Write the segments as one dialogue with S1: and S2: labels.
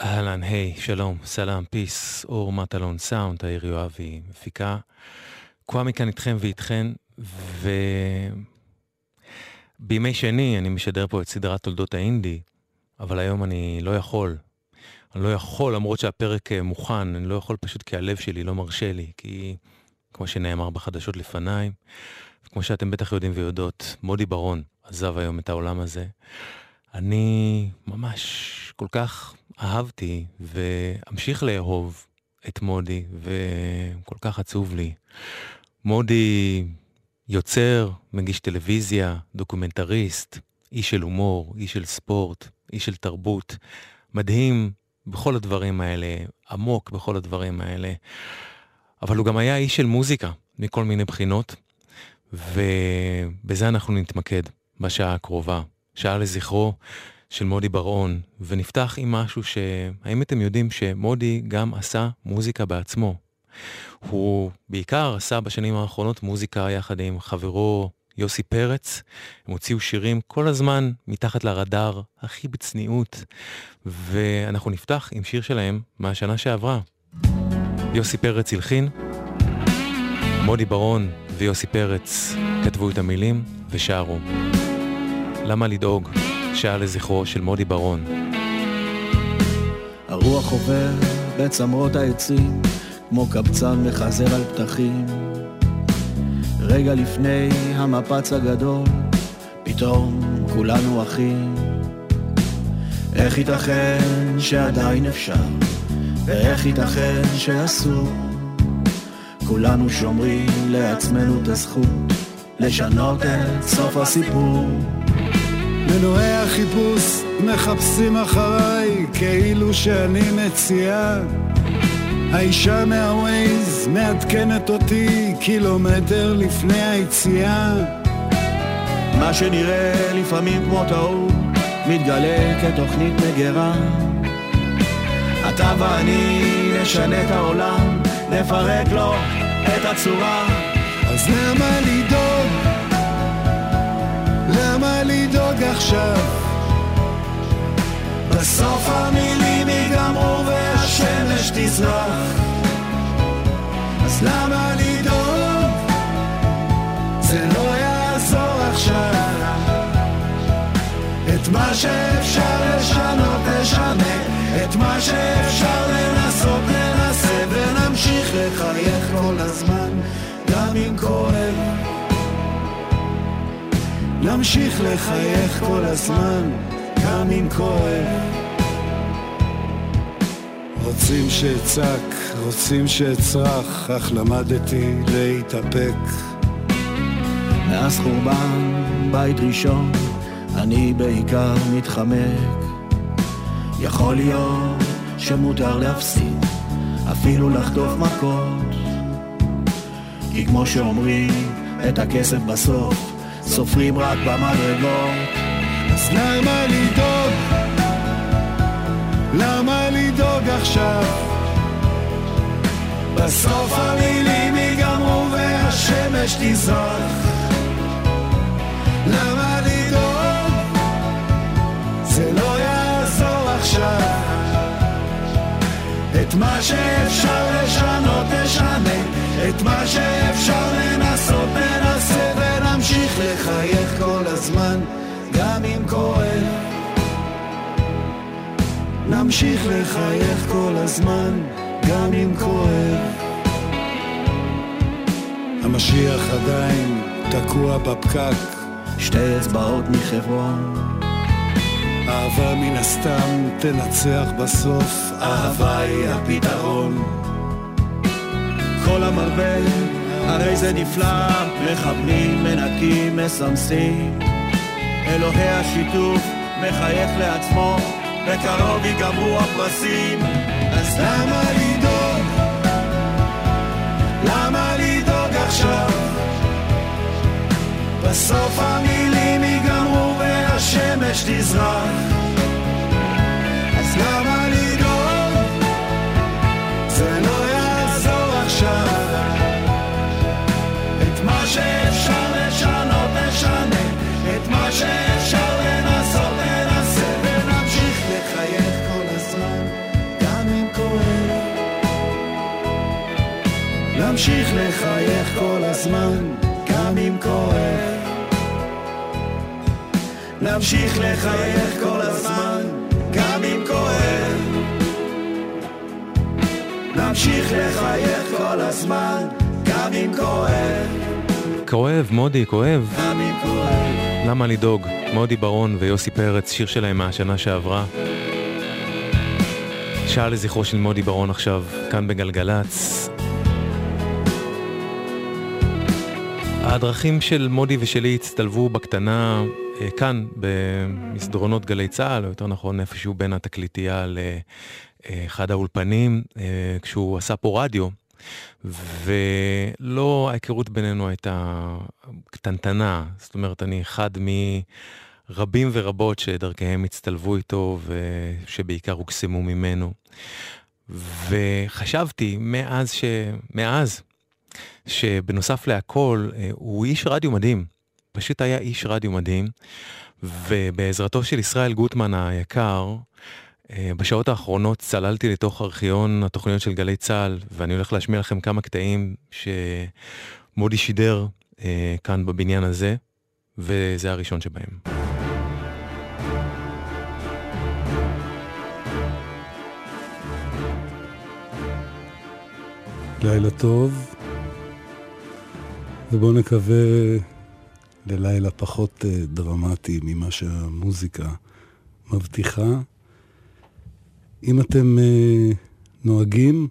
S1: אהלן, היי, שלום, סלאם, פיס, אור מטלון סאונד, תאיר יואבי, מפיקה. קוואמי כאן איתכם ואיתכן, ובימי שני אני משדר פה את סדרת תולדות האינדי, אבל היום אני לא יכול. אני לא יכול, למרות שהפרק אה, מוכן, אני לא יכול פשוט כי הלב שלי לא מרשה לי, כי כמו שנאמר בחדשות לפניי, כמו שאתם בטח יודעים ויודעות, מודי ברון עזב היום את העולם הזה. אני ממש כל כך אהבתי ואמשיך לאהוב את מודי, וכל כך עצוב לי. מודי יוצר, מגיש טלוויזיה, דוקומנטריסט, איש של הומור, איש של ספורט, איש של תרבות, מדהים בכל הדברים האלה, עמוק בכל הדברים האלה. אבל הוא גם היה איש של מוזיקה מכל מיני בחינות, ובזה אנחנו נתמקד בשעה הקרובה. שעה לזכרו של מודי בר-און, ונפתח עם משהו שהאם אתם יודעים שמודי גם עשה מוזיקה בעצמו? הוא בעיקר עשה בשנים האחרונות מוזיקה יחד עם חברו יוסי פרץ. הם הוציאו שירים כל הזמן מתחת לרדאר, הכי בצניעות, ואנחנו נפתח עם שיר שלהם מהשנה שעברה. יוסי פרץ הלחין, מודי ברון ויוסי פרץ כתבו את המילים ושרו. למה לדאוג? שעה לזכרו של מודי ברון.
S2: הרוח עובר בצמרות העצים, כמו קבצן מחזר על פתחים. רגע לפני המפץ הגדול, פתאום כולנו אחים. איך ייתכן שעדיין אפשר, ואיך ייתכן שאסור? כולנו שומרים לעצמנו את הזכות לשנות את סוף הסיפור.
S3: מנועי החיפוש מחפשים אחריי כאילו שאני מציעה האישה מהווייז מעדכנת אותי קילומטר לפני היציאה.
S2: מה שנראה לפעמים כמו טעות מתגלה כתוכנית מגירה אתה ואני נשנה את העולם, נפרק לו את הצורה.
S3: אז למה לדאוג? לדאוג עכשיו?
S2: בסוף המילים ייגמרו והשמש תזרח אז למה לדאוג? זה לא יעזור עכשיו את מה שאפשר לשנות תשנה את מה שאפשר לנסות ננסה ונמשיך לחייך כל הזמן גם אם כואב
S3: נמשיך לחייך כל הזמן גם אם כואב. רוצים שאצעק, רוצים שאצרח, אך למדתי להתאפק.
S2: מאז חורבן בית ראשון אני בעיקר מתחמק. יכול להיות שמותר להפסיד אפילו לחטוף מכות. כי כמו שאומרים את הכסף בסוף סופרים רק במדרגות
S3: אז למה לדאוג? למה לדאוג עכשיו?
S2: בסוף המילים ייגמרו והשמש תזרח למה לדאוג? זה לא יעזור עכשיו את מה שאפשר לשנות תשנה את מה שאפשר לנסות ננסה ונמשיך לחייך כל הזמן גם אם כואב נמשיך לחייך כל הזמן גם אם כואב
S3: המשיח עדיין תקוע בפקק,
S2: שתי אצבעות מחברון.
S3: אהבה מן הסתם תנצח בסוף,
S2: אהבה היא הפתרון. כל המרבה הרי זה נפלא מחבלים מנקים מסמסים אלוהי השיתוף מחייך לעצמו בקרוב ייגמרו הפרסים אז למה לדאוג? למה לדאוג עכשיו? בסוף המילים ייגמרו והשמש תזרח אז למה
S4: נמשיך לחייך כל הזמן, גם אם כואב. נמשיך לחייך כל הזמן, גם אם כואב. נמשיך לחייך כל הזמן, גם אם כואב.
S1: כואב, מודי, כואב.
S4: גם אם כואב.
S1: למה לדאוג? מודי ברון ויוסי פרץ, שיר שלהם מהשנה שעברה. שעה לזכרו של מודי ברון עכשיו, כאן בגלגלצ. הדרכים של מודי ושלי הצטלבו בקטנה אה, כאן במסדרונות גלי צה"ל, או יותר נכון איפשהו בין התקליטייה לאחד האולפנים, אה, כשהוא עשה פה רדיו. ולא, ההיכרות בינינו הייתה קטנטנה, זאת אומרת, אני אחד מרבים ורבות שדרכיהם הצטלבו איתו ושבעיקר הוקסמו ממנו. וחשבתי מאז ש... מאז שבנוסף להכל, אה, הוא איש רדיו מדהים. פשוט היה איש רדיו מדהים, ובעזרתו של ישראל גוטמן היקר, אה, בשעות האחרונות צללתי לתוך ארכיון התוכניות של גלי צה"ל, ואני הולך להשמיע לכם כמה קטעים שמודי שידר אה, כאן בבניין הזה, וזה הראשון שבהם.
S3: לילה טוב, ובואו נקווה ללילה פחות אה, דרמטי ממה שהמוזיקה מבטיחה. אם אתם uh, נוהגים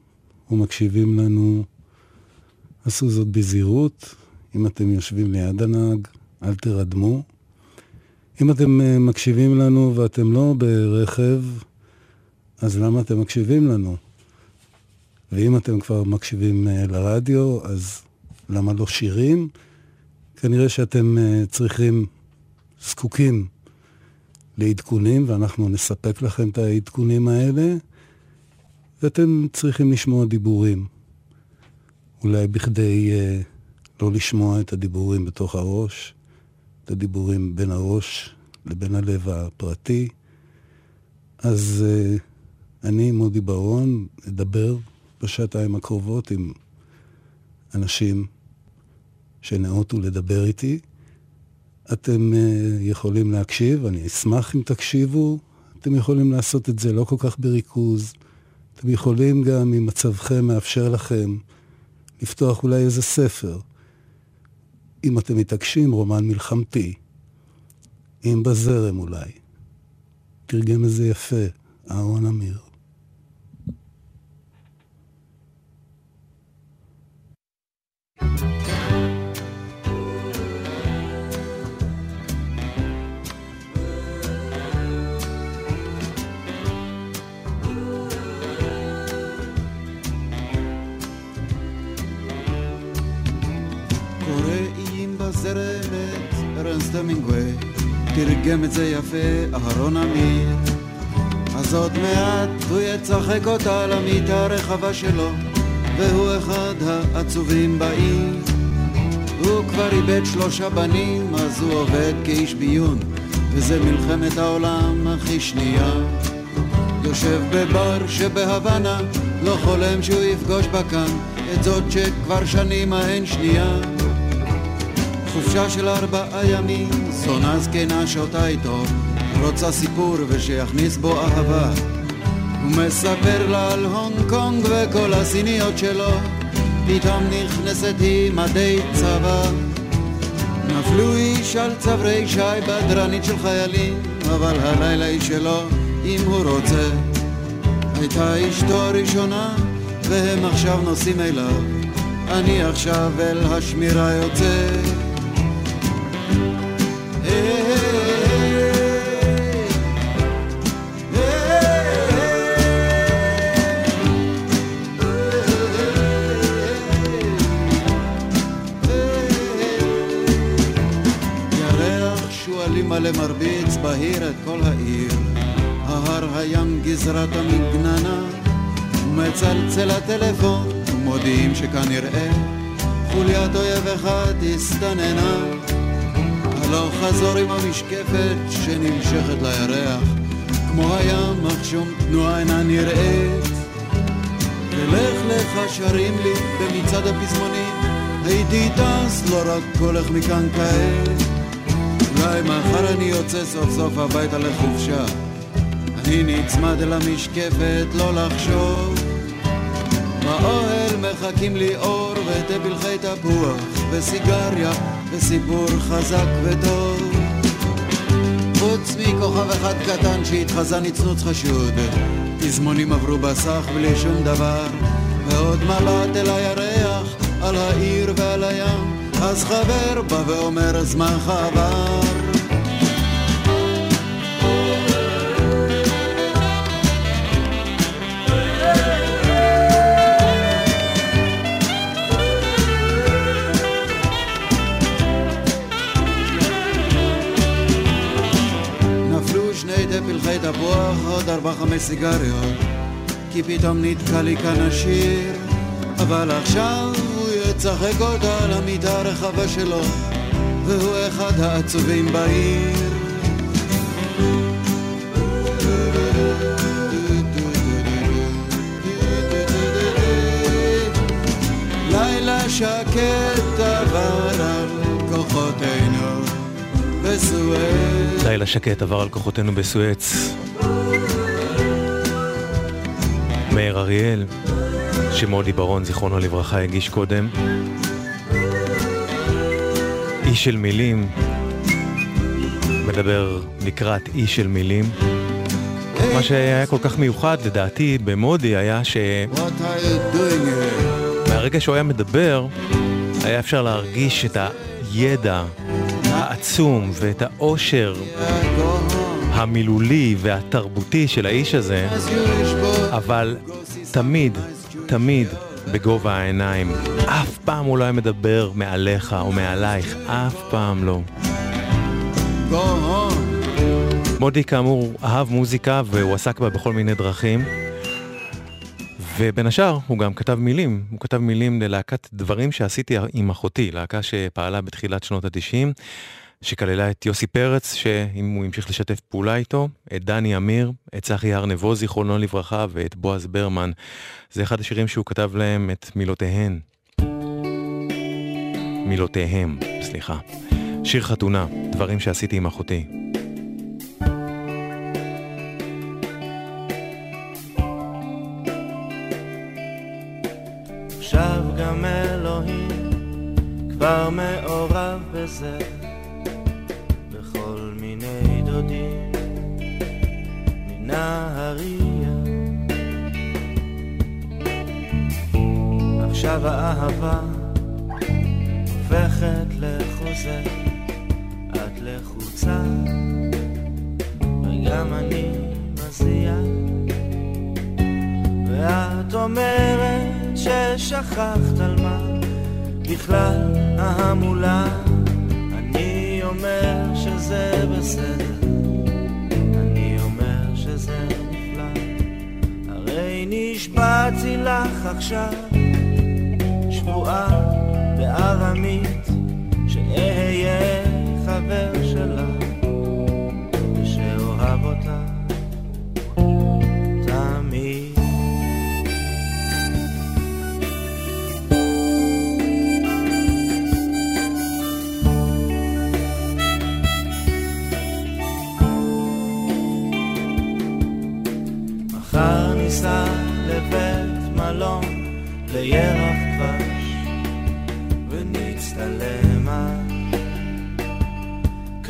S3: או מקשיבים לנו, עשו זאת בזהירות. אם אתם יושבים ליד הנהג, אל תרדמו. אם אתם uh, מקשיבים לנו ואתם לא ברכב, אז למה אתם מקשיבים לנו? ואם אתם כבר מקשיבים לרדיו, אז למה לא שירים? כנראה שאתם uh, צריכים, זקוקים לעדכונים, ואנחנו נספק לכם את העדכונים האלה, ואתם צריכים לשמוע דיבורים. אולי בכדי uh, לא לשמוע את הדיבורים בתוך הראש, את הדיבורים בין הראש לבין הלב הפרטי. אז uh, אני, מודי ברון, אדבר בשעתיים הקרובות עם אנשים שנאותו לדבר איתי. אתם uh, יכולים להקשיב, אני אשמח אם תקשיבו. אתם יכולים לעשות את זה לא כל כך בריכוז. אתם יכולים גם, אם מצבכם מאפשר לכם, לפתוח אולי איזה ספר. אם אתם מתעקשים, רומן מלחמתי. אם בזרם אולי. תרגם את זה יפה, אהרון אמיר.
S5: המינגווי, תרגם את זה יפה אהרון אמיר. אז עוד מעט הוא יצחק אותה למיטה הרחבה שלו, והוא אחד העצובים בעיר. הוא כבר איבד שלושה בנים, אז הוא עובד כאיש ביון, וזה מלחמת העולם הכי שנייה. יושב בבר שבהוואנה, לא חולם שהוא יפגוש בה כאן, את זאת שכבר שנים ההן שנייה. חופשה של ארבעה ימים, זונה זקנה שותה איתו, רוצה סיפור ושיכניס בו אהבה. הוא מספר לה על הונג קונג וכל הסיניות שלו, פתאום נכנסת היא מדי צבא. נפלו איש על צברי שי בדרנית של חיילים, אבל הלילה היא שלו, אם הוא רוצה. הייתה אשתו הראשונה, והם עכשיו נוסעים אליו. אני עכשיו אל השמירה יוצא. מלא מרביץ בהיר את כל העיר. ההר הים גזרת המגננה, מצלצל הטלפון, מודיעים שכנראה חוליית אויב אחד הסתננה. הלוך חזור עם המשקפת שנמשכת לירח, כמו הים אך שום תנועה אינה נראית. ולך לך שרים לי במצעד הפזמונים, הייתי טס לא רק הולך מכאן כעת. אולי מחר אני יוצא סוף סוף הביתה לחופשה, אני נצמד אל המשקפת לא לחשוב. באוהל מחכים לי אור ותה פלחי תפוח וסיגריה וסיפור חזק וטוב. חוץ מכוכב אחד קטן שהתחזה נצנוץ חשוד, פזמונים עברו בסך בלי שום דבר, ועוד מבט אל הירח, על העיר ועל הים, אז חבר בא ואומר זמנך עבר. תפוח עוד ארבע חמש סיגריות כי פתאום נתקע לי כאן השיר אבל עכשיו יצחק אותה על המיטה הרחבה שלו והוא אחד העצובים בעיר לילה שקט עבר על כוחותינו בסואץ.
S1: לילה שקט עבר על כוחותינו בסואץ. מאיר אריאל, שמודי ברון, זיכרונו לברכה, הגיש קודם. איש של מילים, מדבר לקראת איש של מילים. מה שהיה כל כך מיוחד לדעתי במודי היה ש... מהרגע שהוא היה מדבר, היה אפשר להרגיש את הידע העצום ואת העושר המילולי והתרבותי של האיש הזה, אבל תמיד, תמיד בגובה העיניים. אף פעם הוא לא היה מדבר מעליך או מעלייך, אף פעם לא. מודי כאמור אהב מוזיקה והוא עסק בה בכל מיני דרכים. ובין השאר הוא גם כתב מילים, הוא כתב מילים ללהקת דברים שעשיתי עם אחותי, להקה שפעלה בתחילת שנות התשעים, שכללה את יוסי פרץ, שאם הוא המשיך לשתף פעולה איתו, את דני אמיר, את צחי הר נבו, זיכרונו לברכה, ואת בועז ברמן. זה אחד השירים שהוא כתב להם את מילותיהן. מילותיהם, סליחה. שיר חתונה, דברים שעשיתי עם אחותי.
S6: עכשיו גם אלוהים כבר מעורב בזה דודים מנהריה. עכשיו האהבה הופכת לחוזה את לחוצה. וגם אני מזיע. ואת אומרת ששכחת על מה בכלל ההמולה אומר שזה בסדר. אני אומר שזה נפלא הרי נשבעתי לך עכשיו שבועה בארמית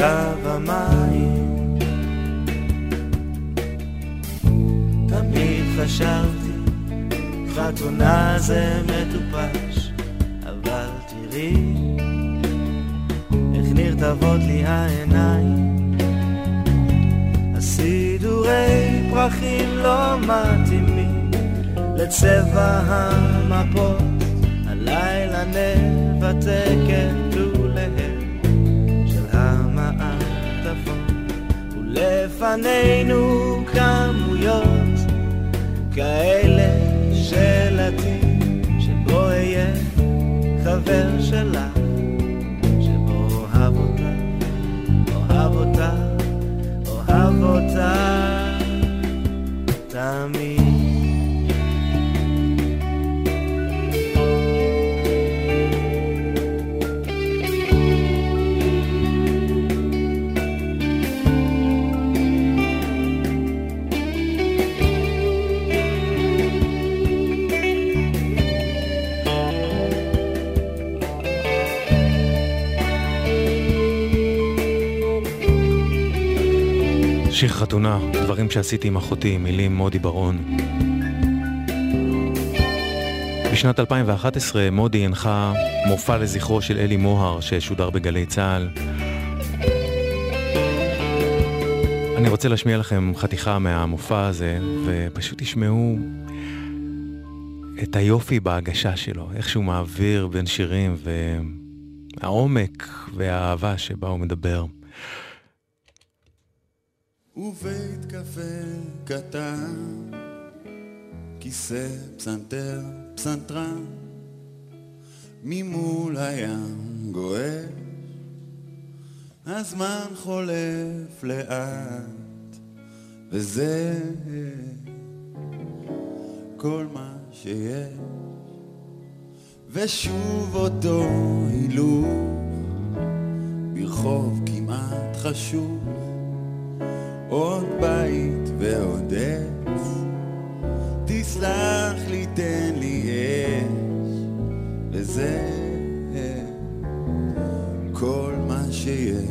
S6: קו המים. תמיד חשבתי חתונה זה מטופש אבל תראי איך נרטבות לי העיניים. סידורי פרחים לא מתאימים לצבע המפות, הלילה נבטא ולפנינו כמויות כאלה של עתיד, שבו אהיה חבר שלך, שבו אוהב אותה, אוהב אותה. אוהב אותה
S1: שיר חתונה, דברים שעשיתי עם אחותי, מילים מודי ברון. בשנת 2011 מודי הנחה מופע לזכרו של אלי מוהר ששודר בגלי צה"ל. אני רוצה להשמיע לכם חתיכה מהמופע הזה, ופשוט תשמעו את היופי בהגשה שלו, איך שהוא מעביר בין שירים והעומק והאהבה שבה הוא מדבר.
S7: ובית קפה קטן, כיסא פסנתר, פסנתרן, ממול הים גואל, הזמן חולף לאט, וזה כל מה שיש. ושוב אותו הילוך ברחוב כמעט חשוך עוד בית ועוד עץ, תסלח לי, תן לי אש, וזה כל מה שיש.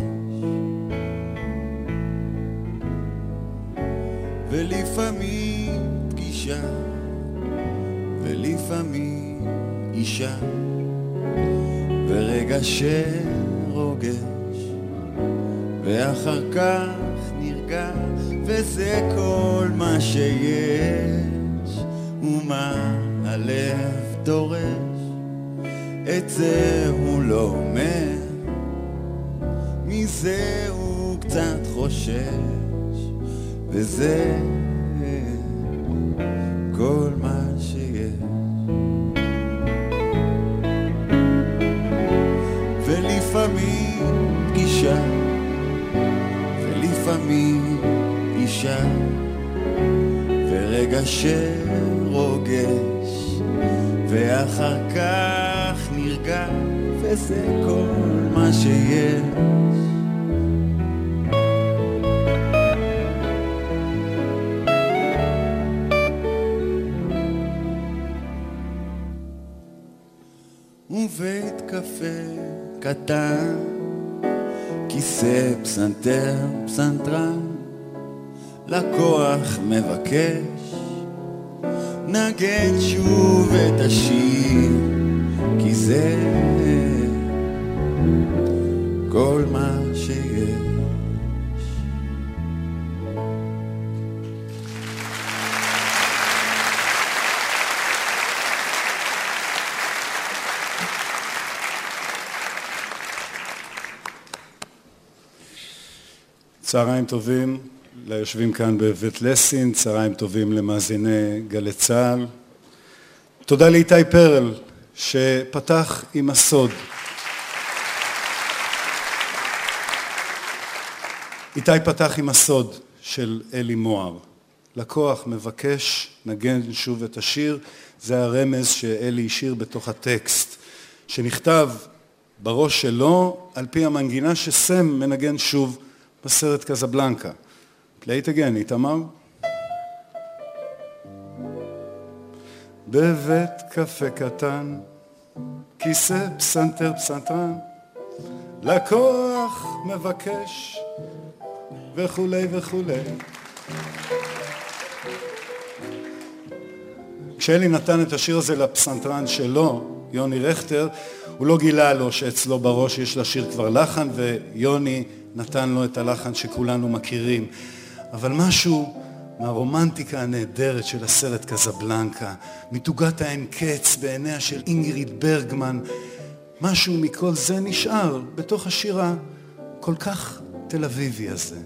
S7: ולפעמים פגישה, ולפעמים אישה, ורגע שרוגש, ואחר כך נרגע, וזה כל מה שיש, ומה הלב דורש, את זה הוא לא אומר, מזה הוא קצת חושש, וזה ורגע שרוגש ואחר כך נרגע וזה כל מה שיש. ובית קפה קטן כיסא, פסנתר, פסנתרן, לקוח מבקש, נגן שוב את השיר, כי זה כל מה שיש.
S3: צהריים טובים ליושבים כאן בבית לסין, צהריים טובים למאזיני גלי צה"ל. תודה לאיתי פרל שפתח עם הסוד. איתי פתח עם הסוד של אלי מוהר. לקוח מבקש, נגן שוב את השיר, זה הרמז שאלי השאיר בתוך הטקסט, שנכתב בראש שלו על פי המנגינה שסם מנגן שוב בסרט קזבלנקה. Play it איתמר. בבית קפה קטן, כיסא פסנתר פסנתרן, לקוח מבקש וכולי וכולי. כשאלי נתן את השיר הזה לפסנתרן שלו, יוני רכטר, הוא לא גילה לו שאצלו בראש יש לשיר כבר לחן, ויוני נתן לו את הלחן שכולנו מכירים. אבל משהו מהרומנטיקה הנהדרת של הסרט קזבלנקה, מתוגת האין קץ בעיניה של אינגריד ברגמן, משהו מכל זה נשאר בתוך השיר הכל כך תל אביבי הזה.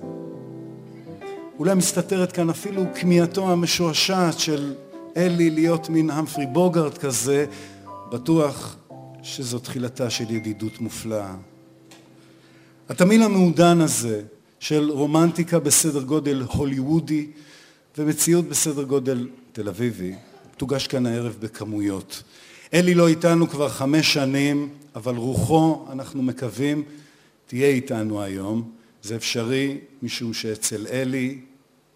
S3: אולי מסתתרת כאן אפילו כמיהתו המשועשעת של אלי להיות מין המפרי בוגארט כזה, בטוח שזו תחילתה של ידידות מופלאה. התמיל המעודן הזה של רומנטיקה בסדר גודל הוליוודי ומציאות בסדר גודל תל אביבי, תוגש כאן הערב בכמויות. אלי לא איתנו כבר חמש שנים, אבל רוחו, אנחנו מקווים, תהיה איתנו היום. זה אפשרי משום שאצל אלי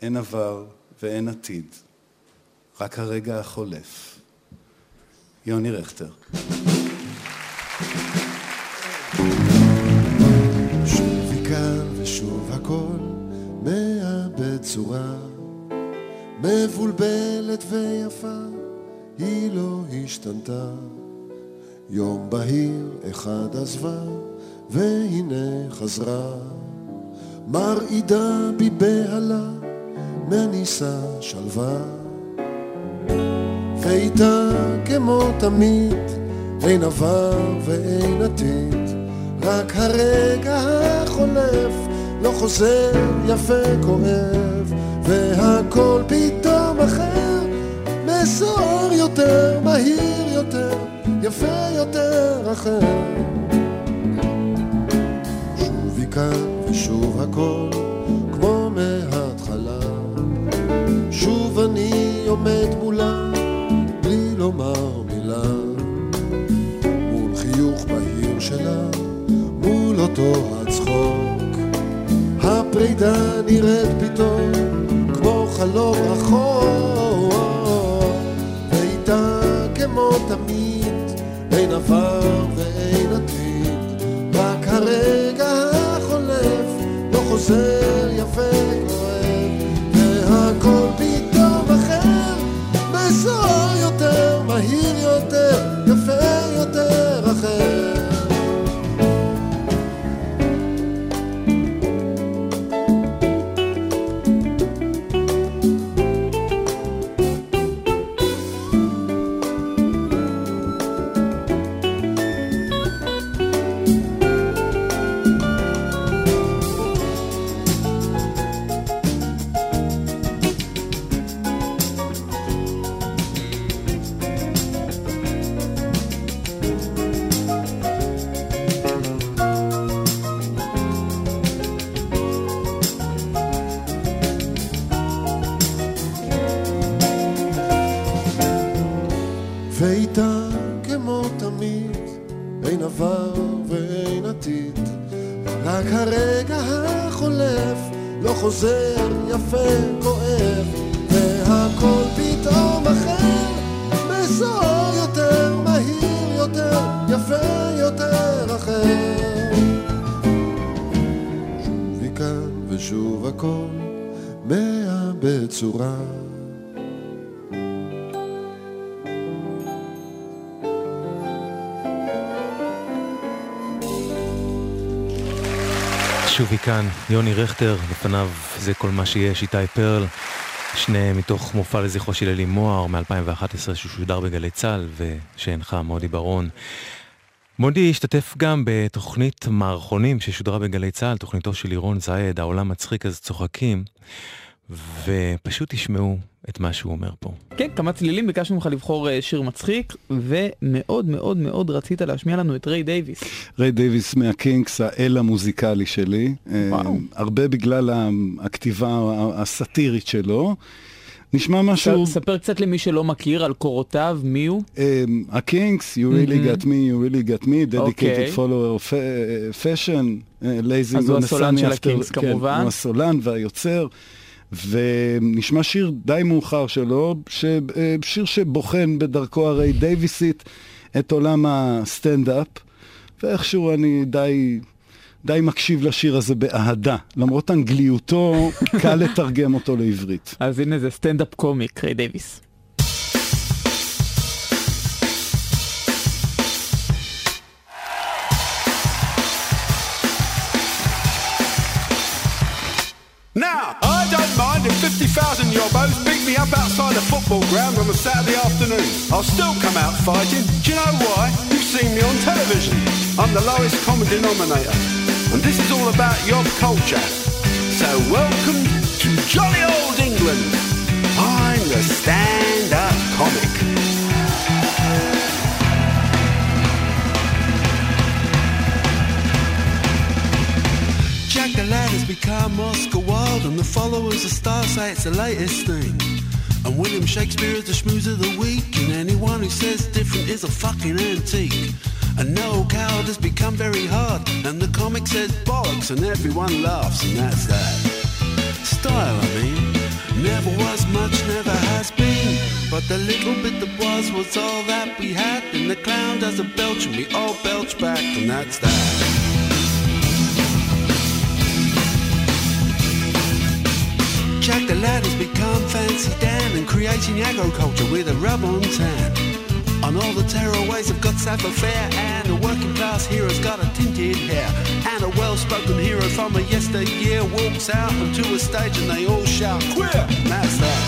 S3: אין עבר ואין עתיד, רק הרגע החולף. יוני רכטר.
S8: בצורה מבולבלת ויפה, היא לא השתנתה. יום בהיר אחד עזבה, והנה חזרה. מרעידה בי בהלה, מניסה שלווה. ואיתה כמו תמיד, אין עבר ואין עתיד, רק הרגע החולף לא חוזר יפה כואב, והכל פתאום אחר, מסוער יותר, מהיר יותר, יפה יותר אחר. שוב כאן ושוב הכל כמו מההתחלה, שוב אני עומד מולה בלי לומר מילה, מול חיוך בהיר שלה, מול אותו הצחוק. הפרידה נראית פתאום חלום רחוק, ואיתה כמו תמיד, אין עבר ואין עתיד, רק הרגע החולף לא חוזר יפה כואב, והכל פתאום אחר, מסוער יותר, מהיר יותר, יפה יותר שוב היא כאן,
S1: יוני רכטר, לפניו זה כל מה שיש, איתי פרל, שניהם מתוך מופע לזכרו של אלי מוהר מ-2011 ששודר בגלי צה"ל ושהנחה מודי ברון. מודי השתתף גם בתוכנית מערכונים ששודרה בגלי צה"ל, תוכניתו של לירון זייד, העולם מצחיק אז צוחקים, ופשוט תשמעו את מה שהוא אומר פה.
S9: כן, כמה צלילים, ביקשנו ממך לבחור אה, שיר מצחיק, ומאוד מאוד מאוד רצית להשמיע לנו את ריי דייוויס.
S3: ריי דייוויס מהקינקס, האל המוזיקלי שלי.
S9: וואו.
S3: אה, הרבה בגלל הכתיבה הסאטירית שלו. נשמע משהו...
S9: ספר קצת למי שלא מכיר על קורותיו, מי הוא?
S3: הקינקס, you really
S9: Mhm.
S3: got me, you really got me, dedicated
S9: אוקיי.
S3: follower of fa- fashion, lazy
S9: אז הוא הסולן של הקינקס,
S3: כן,
S9: כמובן.
S3: הוא הסולן והיוצר, ונשמע שיר די מאוחר שלו, ש- אה, שיר שבוחן בדרכו הרי דייוויסית את עולם הסטנדאפ, ואיכשהו אני די... די מקשיב לשיר הזה באהדה, למרות אנגליותו, קל לתרגם אותו לעברית.
S9: אז הנה זה סטנדאפ קומיק, ריי דייוויס.
S10: 50,000 yobbos beat me up outside a football ground on a Saturday afternoon. I'll still come out fighting. Do you know why? You've seen me on television. I'm the lowest common denominator. And this is all about yob culture. So welcome to jolly old England. I'm the stand-up comic.
S4: Lad has become Oscar Wilde, and the followers of Star say it's the latest thing. And William Shakespeare is the schmooze of the week, and anyone who says different is a fucking antique. And Noel Coward has become very hard, and the comic says bollocks, and everyone laughs, and that's that. Style, I mean, never was much, never has been. But the little bit that was was all that we had, and the clown does a belch, and we all belch back, and that's that. Jack the lad has become fancy Dan and creating agriculture with a rub on tan. On all the terrorways have got Safa Fair and a working class hero's got a tinted hair. And a well-spoken hero from a yesteryear walks out onto a stage and they all shout, Queer! That's that.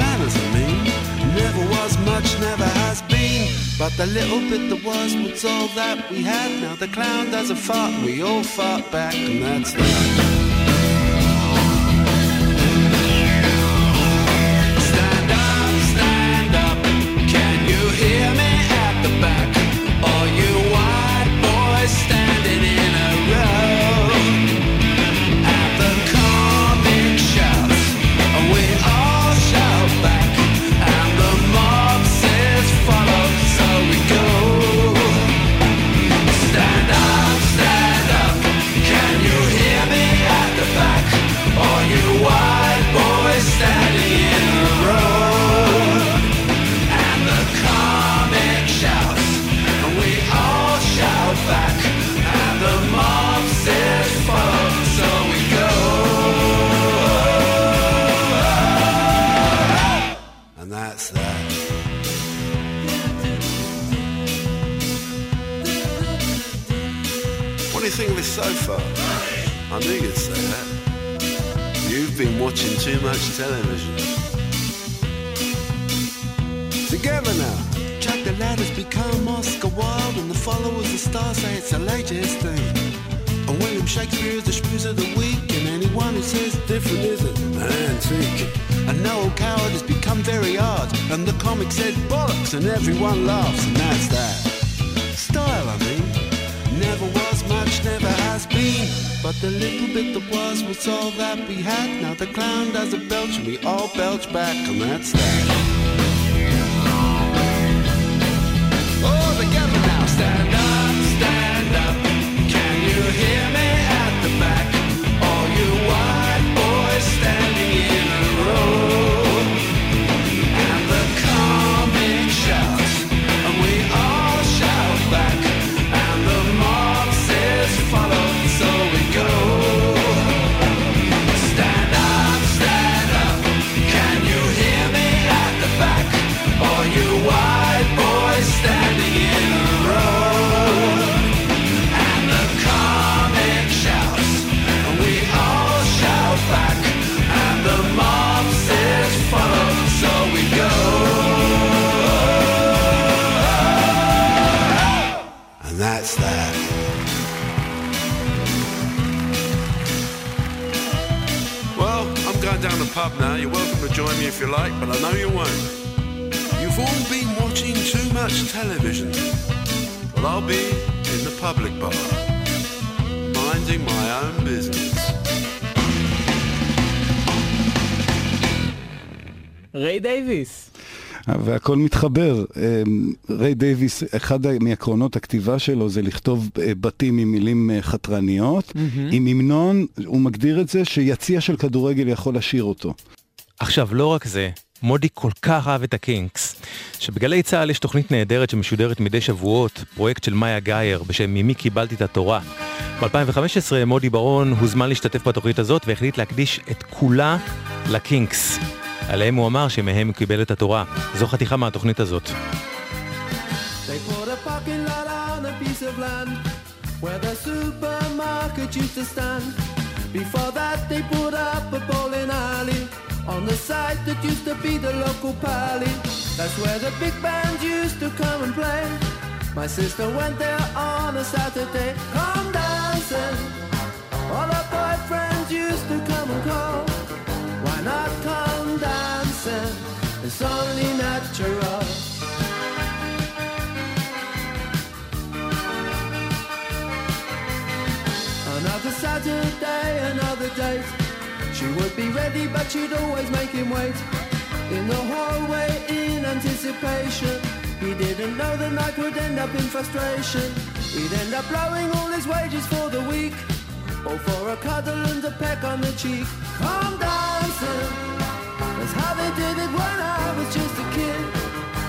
S4: Manners, I mean, never was much, never has been. But the little bit that was was all that we had. Now the clown does a fart we all fart back and that's that. Say that. You've been watching too much television. Together now. Jack the lad has become Oscar Wilde, and the followers of stars say it's the latest thing. And William Shakespeare is the schmooze of the week, and anyone who says different is an antique. And Noel Coward has become very hard, and the comic said bollocks, and everyone laughs, and that's that. But the little bit that was was all that we had. Now the clown does a belch, and we all belch back, and that's that. Oh, together now, stand up, stand up. Can you hear me join me if you like, but I know you won't. You've all been watching too much television. Well, I'll be in the public bar, minding my own business.
S9: ריי דייוויס.
S3: והכל מתחבר. אמ, ריי דייוויס, אחד מעקרונות הכתיבה שלו זה לכתוב אה, בתים עם מילים אה, חתרניות, עם המנון, הוא מגדיר את זה שיציע של כדורגל יכול לשיר אותו.
S1: עכשיו, לא רק זה, מודי כל כך אהב את הקינקס, שבגלי צה"ל יש תוכנית נהדרת שמשודרת מדי שבועות, פרויקט של מאיה גאייר בשם ממי קיבלתי את התורה. ב-2015 מודי ברון הוזמן להשתתף בתוכנית הזאת והחליט להקדיש את כולה לקינקס. עליהם הוא אמר שמהם הוא קיבל את התורה. זו חתיכה מהתוכנית הזאת.
S11: Before that, they put up a bowling alley on the site that used to be the local pally. That's where the big bands used to come and play. My sister went there on a Saturday, come dancing. All her boyfriends used to come and call. Why not come dancing? It's only natural. Another Saturday, another date. She would be ready, but she'd always make him wait. In the hallway, in anticipation. He didn't know the night would end up in frustration. He'd end up blowing all his wages for the week. Or for a cuddle and a peck on the cheek. Come dancing. That's how they did it when I was just a kid.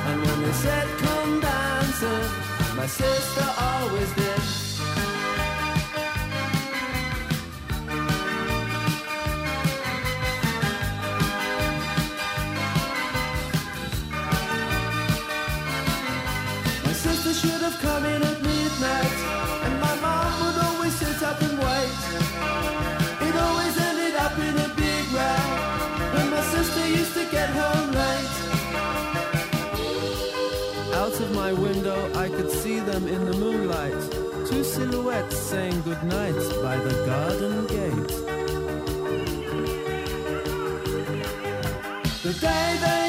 S11: And when they said come dancing, my sister always did. Come in at midnight, and my mom would always sit up and wait. It always ended up in a big row when my sister used to get home late. Out of my window, I could see them in the moonlight. Two silhouettes saying goodnight by the garden gate. The day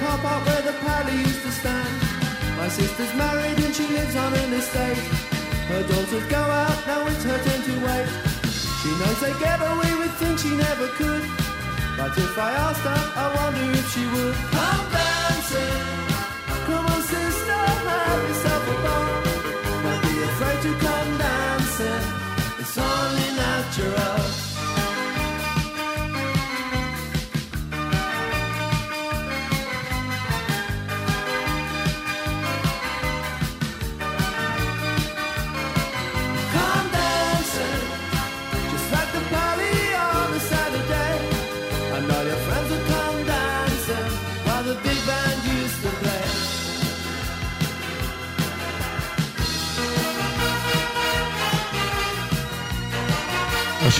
S11: car park where the paddy used to stand. My sister's married and she lives on an estate. Her daughters go out, now it's her turn to wait. She knows they get away with things she never could. But if I asked her, I wonder if she would. Come dancing. Come on sister, have yourself a ball. Don't be afraid to come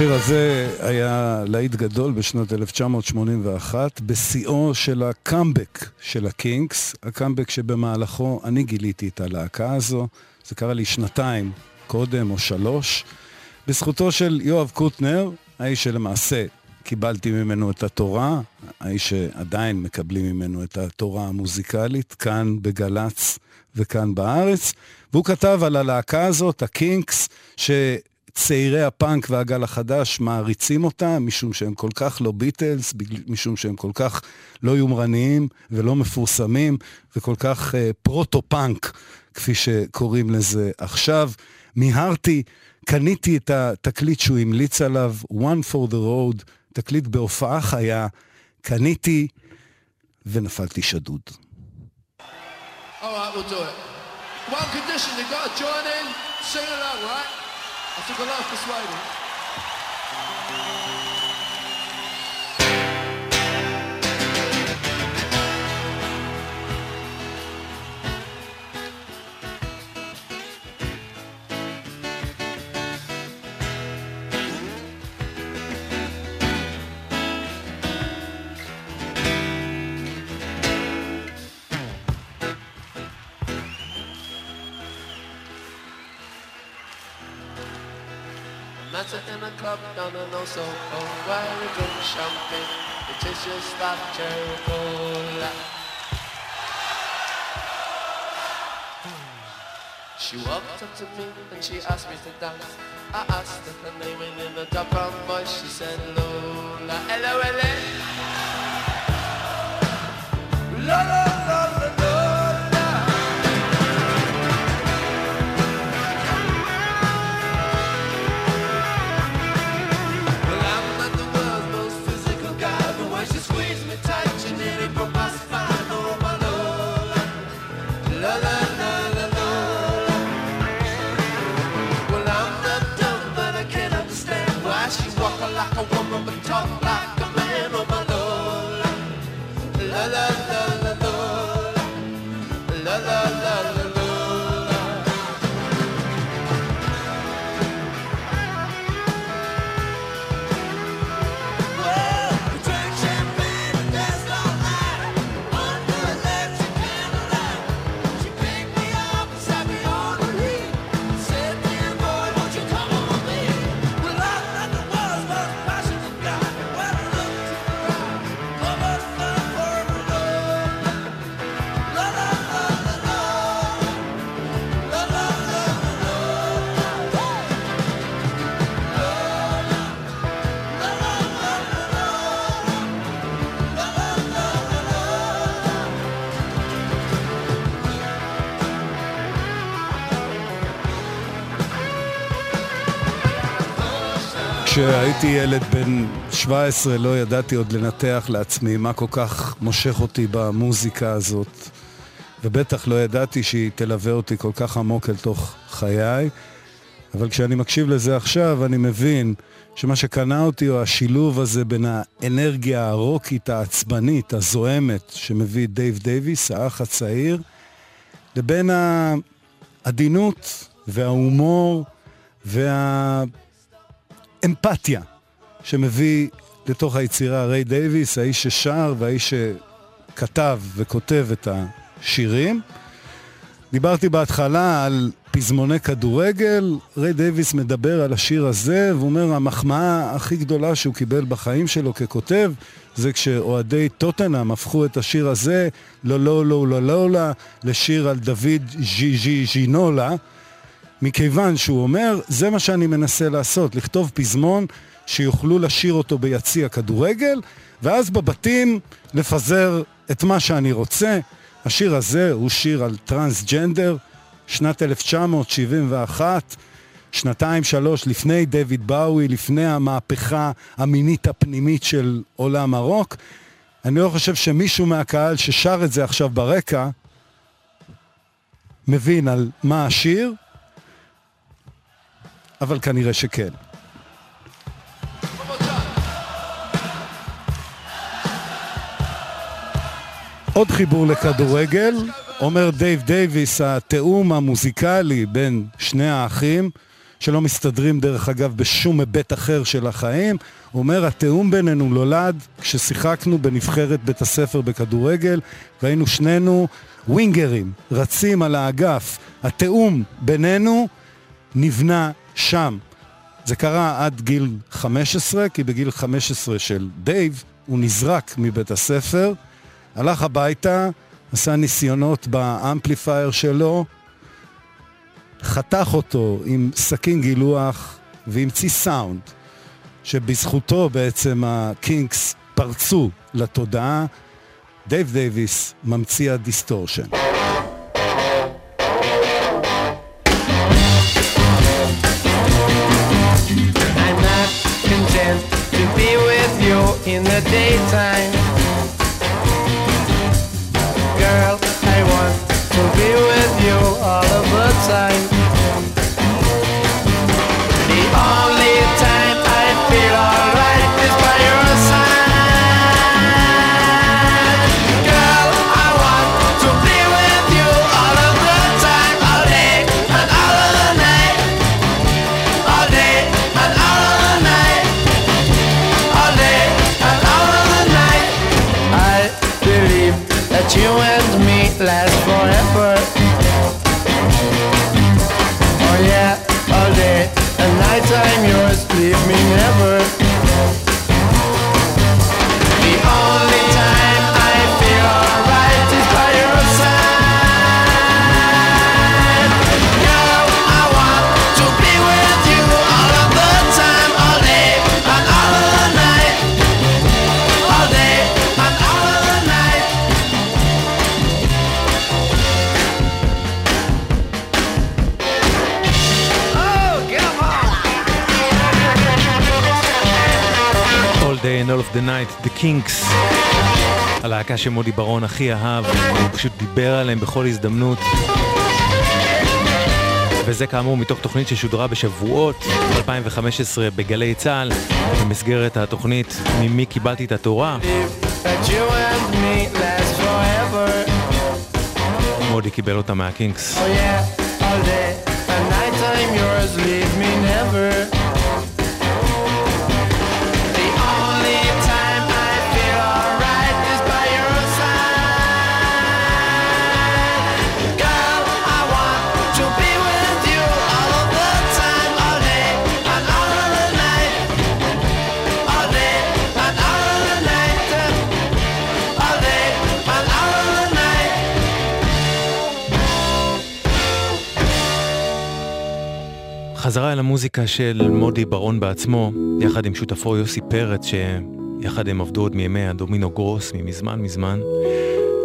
S3: השיר הזה היה להיט גדול בשנת 1981, בשיאו של הקאמבק של הקינקס, הקאמבק שבמהלכו אני גיליתי את הלהקה הזו, זה קרה לי שנתיים קודם או שלוש, בזכותו של יואב קוטנר, האיש שלמעשה קיבלתי ממנו את התורה, האיש שעדיין מקבלים ממנו את התורה המוזיקלית, כאן בגל"צ וכאן בארץ, והוא כתב על הלהקה הזאת, הקינקס, ש... צעירי הפאנק והגל החדש מעריצים אותם, משום שהם כל כך לא ביטלס, משום שהם כל כך לא יומרניים ולא מפורסמים, וכל כך אה, פרוטו-פאנק, כפי שקוראים לזה עכשיו. מיהרתי, קניתי את התקליט שהוא המליץ עליו, One for the Road, תקליט בהופעה חיה, קניתי ונפלתי שדוד.
S12: All right, we'll do it. One condition, you got to join in, sing along, right? Als ik wel afgesloten. Matter in a club down in Oso, oh, where we drink champagne. It tastes just like cherry cola. She walked up to me and she asked me to dance. I asked her her name and in a dark brown voice she said. Lola, Lola, Lola.
S3: כשהייתי ילד בן 17 לא ידעתי עוד לנתח לעצמי מה כל כך מושך אותי במוזיקה הזאת, ובטח לא ידעתי שהיא תלווה אותי כל כך עמוק אל תוך חיי. אבל כשאני מקשיב לזה עכשיו, אני מבין שמה שקנה אותי הוא השילוב הזה בין האנרגיה הרוקית העצבנית, הזוהמת, שמביא דייב דייוויס, האח הצעיר, לבין העדינות וההומור והאמפתיה שמביא לתוך היצירה ריי דייוויס, האיש ששר והאיש שכתב וכותב את השירים. דיברתי בהתחלה על פזמוני כדורגל, ריי דייוויס מדבר על השיר הזה, והוא אומר, המחמאה הכי גדולה שהוא קיבל בחיים שלו ככותב, זה כשאוהדי טוטנאם הפכו את השיר הזה, לא לא לא לא לא לא, לשיר על דוד ז'י ז'י ז'ינולה, מכיוון שהוא אומר, זה מה שאני מנסה לעשות, לכתוב פזמון שיוכלו לשיר אותו ביציע כדורגל, ואז בבתים לפזר את מה שאני רוצה. השיר הזה הוא שיר על טרנסג'נדר, שנת 1971, שנתיים שלוש לפני דויד באוי, לפני המהפכה המינית הפנימית של עולם הרוק. אני לא חושב שמישהו מהקהל ששר את זה עכשיו ברקע מבין על מה השיר, אבל כנראה שכן. עוד חיבור לכדורגל, אומר דייב דייוויס, התיאום המוזיקלי בין שני האחים, שלא מסתדרים דרך אגב בשום היבט אחר של החיים, הוא אומר, התיאום בינינו נולד כששיחקנו בנבחרת בית הספר בכדורגל, והיינו שנינו ווינגרים, רצים על האגף. התיאום בינינו נבנה שם. זה קרה עד גיל 15, כי בגיל 15 של דייב הוא נזרק מבית הספר, הלך הביתה, עשה ניסיונות ב amplifier שלו, חתך אותו עם סכין גילוח והמציא סאונד, שבזכותו בעצם הקינקס פרצו לתודעה. דייב דייוויס ממציא
S1: ה distortion. Kinks. הלהקה שמודי ברון הכי אהב, הוא פשוט דיבר עליהם בכל הזדמנות. וזה כאמור מתוך תוכנית ששודרה בשבועות 2015 בגלי צה"ל, במסגרת התוכנית ממי קיבלתי את התורה. מודי קיבל אותה מהקינקס.
S11: Oh yeah,
S1: חזרה אל המוזיקה של מודי ברון בעצמו, יחד עם שותפו יוסי פרץ, שיחד הם עבדו עוד מימי הדומינו גרוס, ממזמן מזמן.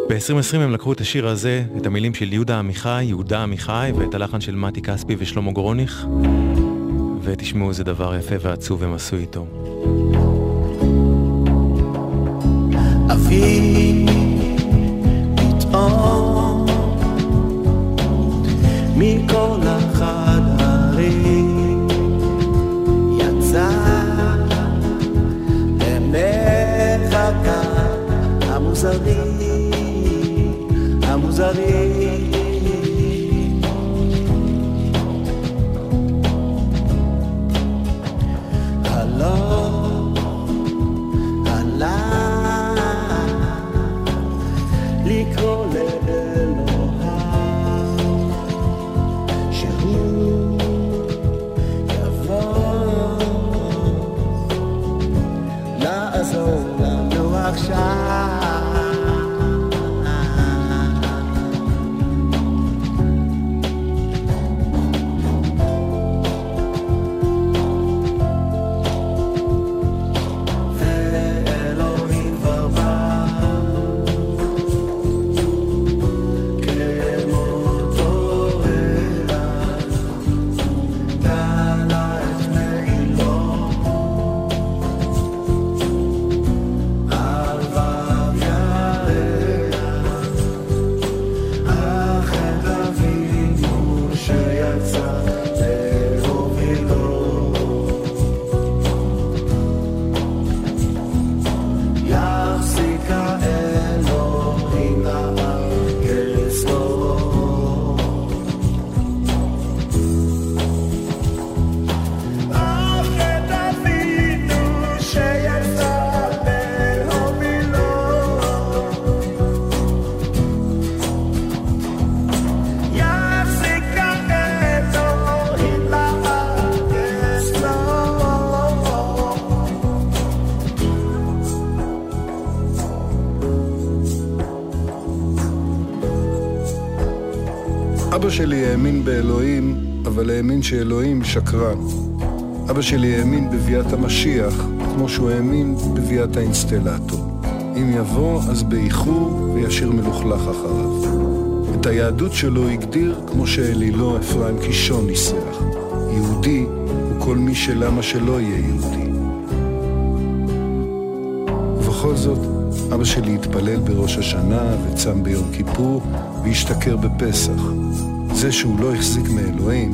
S1: ב-2020 הם לקחו את השיר הזה, את המילים של יהודה עמיחי, יהודה עמיחי, ואת הלחן של מתי כספי ושלמה גרוניך, ותשמעו איזה דבר יפה ועצוב הם עשו איתו.
S6: אבי
S3: שלי האמין באלוהים, אבל האמין שאלוהים שקרן. אבא שלי האמין בביאת המשיח, כמו שהוא האמין בביאת האינסטלטור. אם יבוא, אז באיחור, וישאיר מלוכלך אחריו. את היהדות שלו הגדיר כמו שאלילו אפרים קישון ניסח. יהודי הוא כל מי שלמה שלא יהיה יהודי. ובכל זאת, אבא שלי התפלל בראש השנה וצם ביום כיפור והשתכר בפסח. זה שהוא לא החזיק מאלוהים,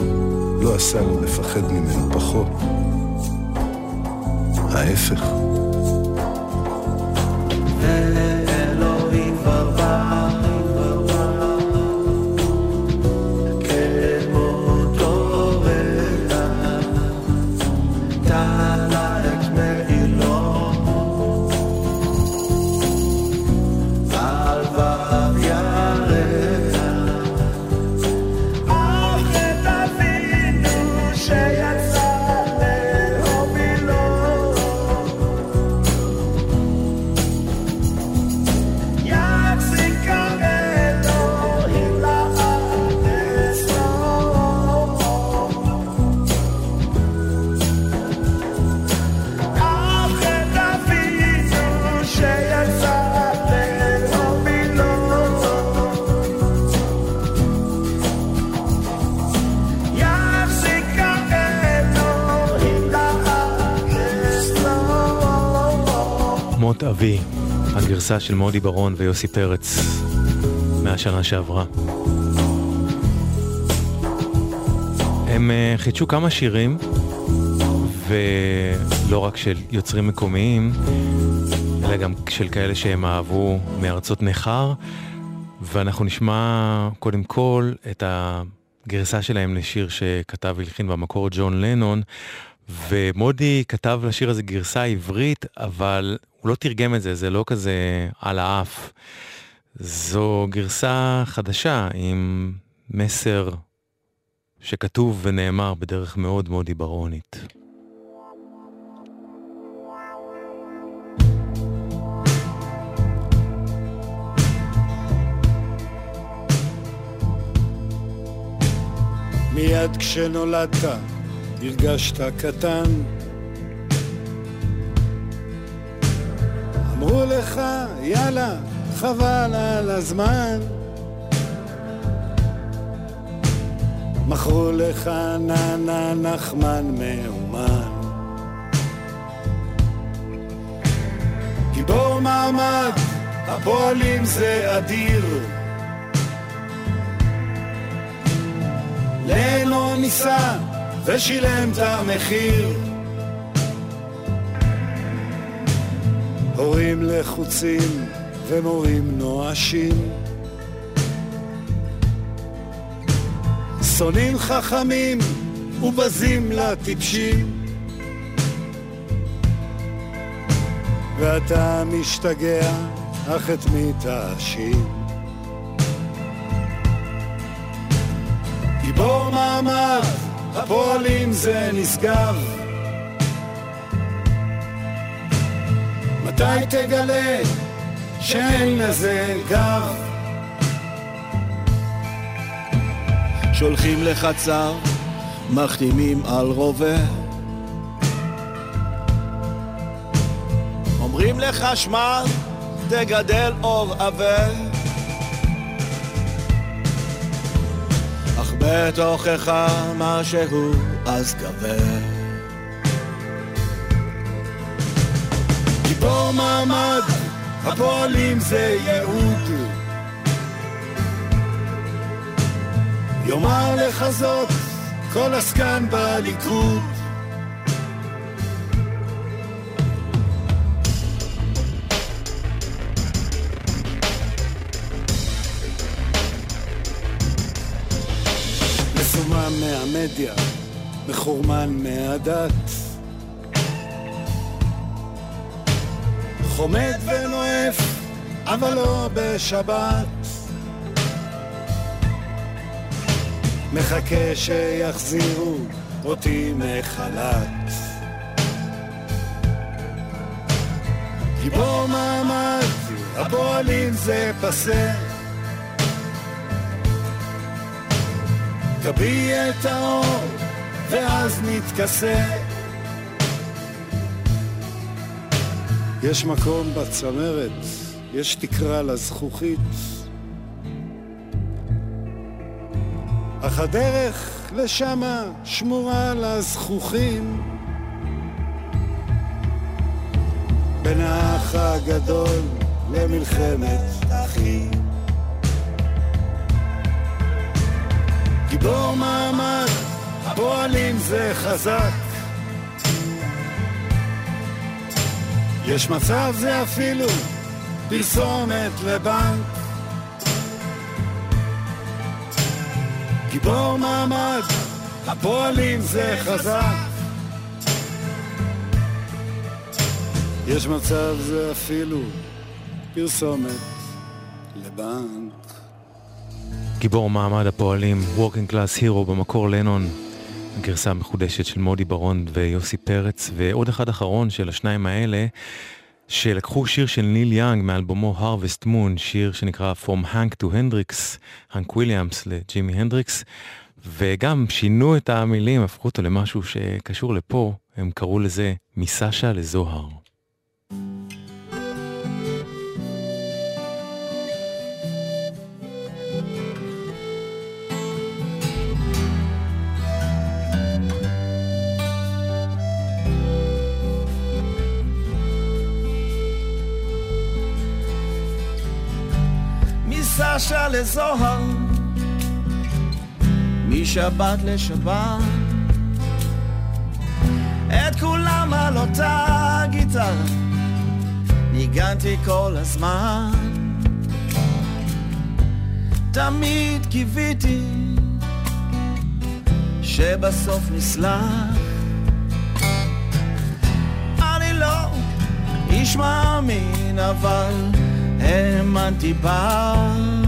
S3: לא עשה לו לפחד ממנו פחות. ההפך.
S1: הגרסה של מודי ברון ויוסי פרץ מהשנה שעברה. הם אה, חידשו כמה שירים, ולא רק של יוצרים מקומיים, אלא גם של כאלה שהם אהבו מארצות נכר, ואנחנו נשמע קודם כל את הגרסה שלהם לשיר שכתב והלחין במקור ג'ון לנון, ומודי כתב לשיר הזה גרסה עברית, אבל הוא לא תרגם את זה, זה לא כזה על האף. זו גרסה חדשה עם מסר שכתוב ונאמר בדרך מאוד מאוד עיברונית.
S3: מיד כשנולדת הרגשת קטן. אמרו לך, יאללה, חבל על הזמן. מכרו לך ננה נחמן מאומן. גיבור מעמד, הפועלים זה אדיר. לנו ניסה ושילם את המחיר. הורים לחוצים ומורים נואשים. שונאים חכמים ובזים לטיפשים. ואתה משתגע, אך את מי תאשים? גיבור מעמד, הפועלים זה נשגב. מתי תגלה שאין לזה גב?
S2: שולחים לך צו, מחתימים על רובה. אומרים לך שמע, תגדל אור עבה. אך בתוכך משהו אז כבד.
S3: גיבור מעמד, הפועלים זה ייעוד. יאמר לך זאת כל עסקן בליכוד. מסומם מהמדיה, מחורמן מהדת. חומד ונואף, אבל לא בשבת. מחכה שיחזירו אותי מחל"ת. גיבור מעמד, הפועלים זה פסה. תביע את האור, ואז נתכסה. יש מקום בצמרת, יש תקרה לזכוכית. אך הדרך לשמה שמורה לזכוכים. בין האח הגדול למלחמת אחים. גיבור מעמד, הפועלים זה חזק. יש מצב זה אפילו פרסומת לבנק. גיבור מעמד, הפועלים זה חזק. יש מצב זה אפילו פרסומת לבנק.
S1: גיבור מעמד הפועלים, Working Class Hero במקור לנון, הגרסה המחודשת של מודי בר-און ויוסי פרץ, ועוד אחד אחרון של השניים האלה, שלקחו שיר של ניל יאנג מאלבומו Harvest Moon, שיר שנקרא From Hank to Hendrix, הנק וויליאמס לג'ימי הנדריקס, וגם שינו את המילים, הפכו אותו למשהו שקשור לפה, הם קראו לזה מסשה לזוהר.
S2: מסשה לזוהר, משבת לשבת, את כולם על אותה גיטרה, ניגנתי כל הזמן. תמיד קיוויתי שבסוף נסלח. אני לא איש מאמין, אבל האמנתי בך.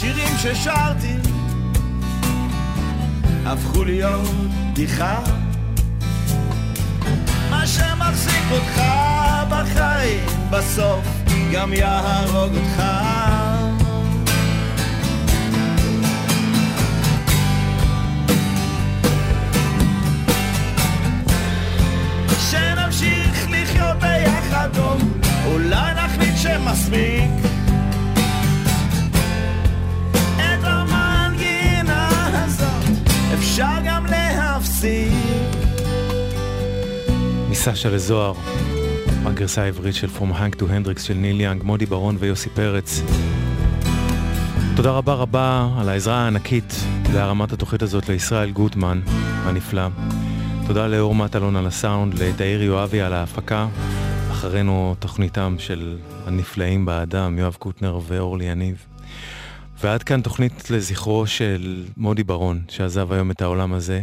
S2: השירים ששרתי הפכו להיות בדיחה. מה שמחזיק אותך בחיים בסוף גם יהרוג אותך. שנמשיך לחיות ביחד או אולי נחליט שמספיק אפשר גם להפסיק
S1: מסשה לזוהר, הגרסה העברית של From Hank to Hendrix של ניל יאנג, מודי ברון ויוסי פרץ. תודה רבה רבה על העזרה הענקית להרמת התוכנית הזאת לישראל גוטמן הנפלא. תודה לאור מטלון על הסאונד, לתאיר יואבי על ההפקה. אחרינו תוכניתם של הנפלאים באדם, יואב קוטנר ואורלי יניב. ועד כאן תוכנית לזכרו של מודי ברון, שעזב היום את העולם הזה.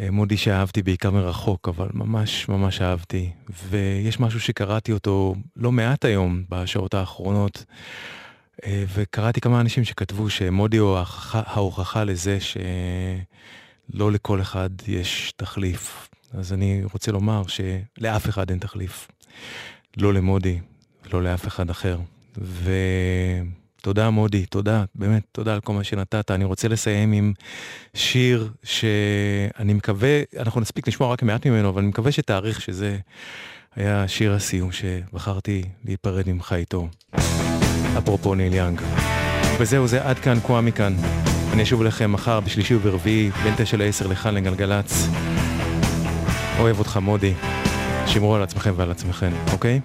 S1: אה, מודי שאהבתי בעיקר מרחוק, אבל ממש ממש אהבתי. ויש משהו שקראתי אותו לא מעט היום, בשעות האחרונות, אה, וקראתי כמה אנשים שכתבו שמודי הוא ההוכחה, לזה שלא לכל אחד יש תחליף. אז אני רוצה לומר שלאף אחד אין תחליף. לא למודי, לא לאף אחד אחר. ותודה מודי, תודה, באמת, תודה על כל מה שנתת. אני רוצה לסיים עם שיר שאני מקווה, אנחנו נספיק לשמוע רק מעט ממנו, אבל אני מקווה שתאריך שזה היה שיר הסיום שבחרתי להיפרד ממך איתו. אפרופו ניל יאנג. וזהו, זה עד כאן, כואה מכאן. אני אשוב אליכם מחר בשלישי וברביעי, בין תשע לעשר לכאן לגלגלצ. אוהב אותך מודי. שמרו על עצמכם ועל עצמכם, אוקיי?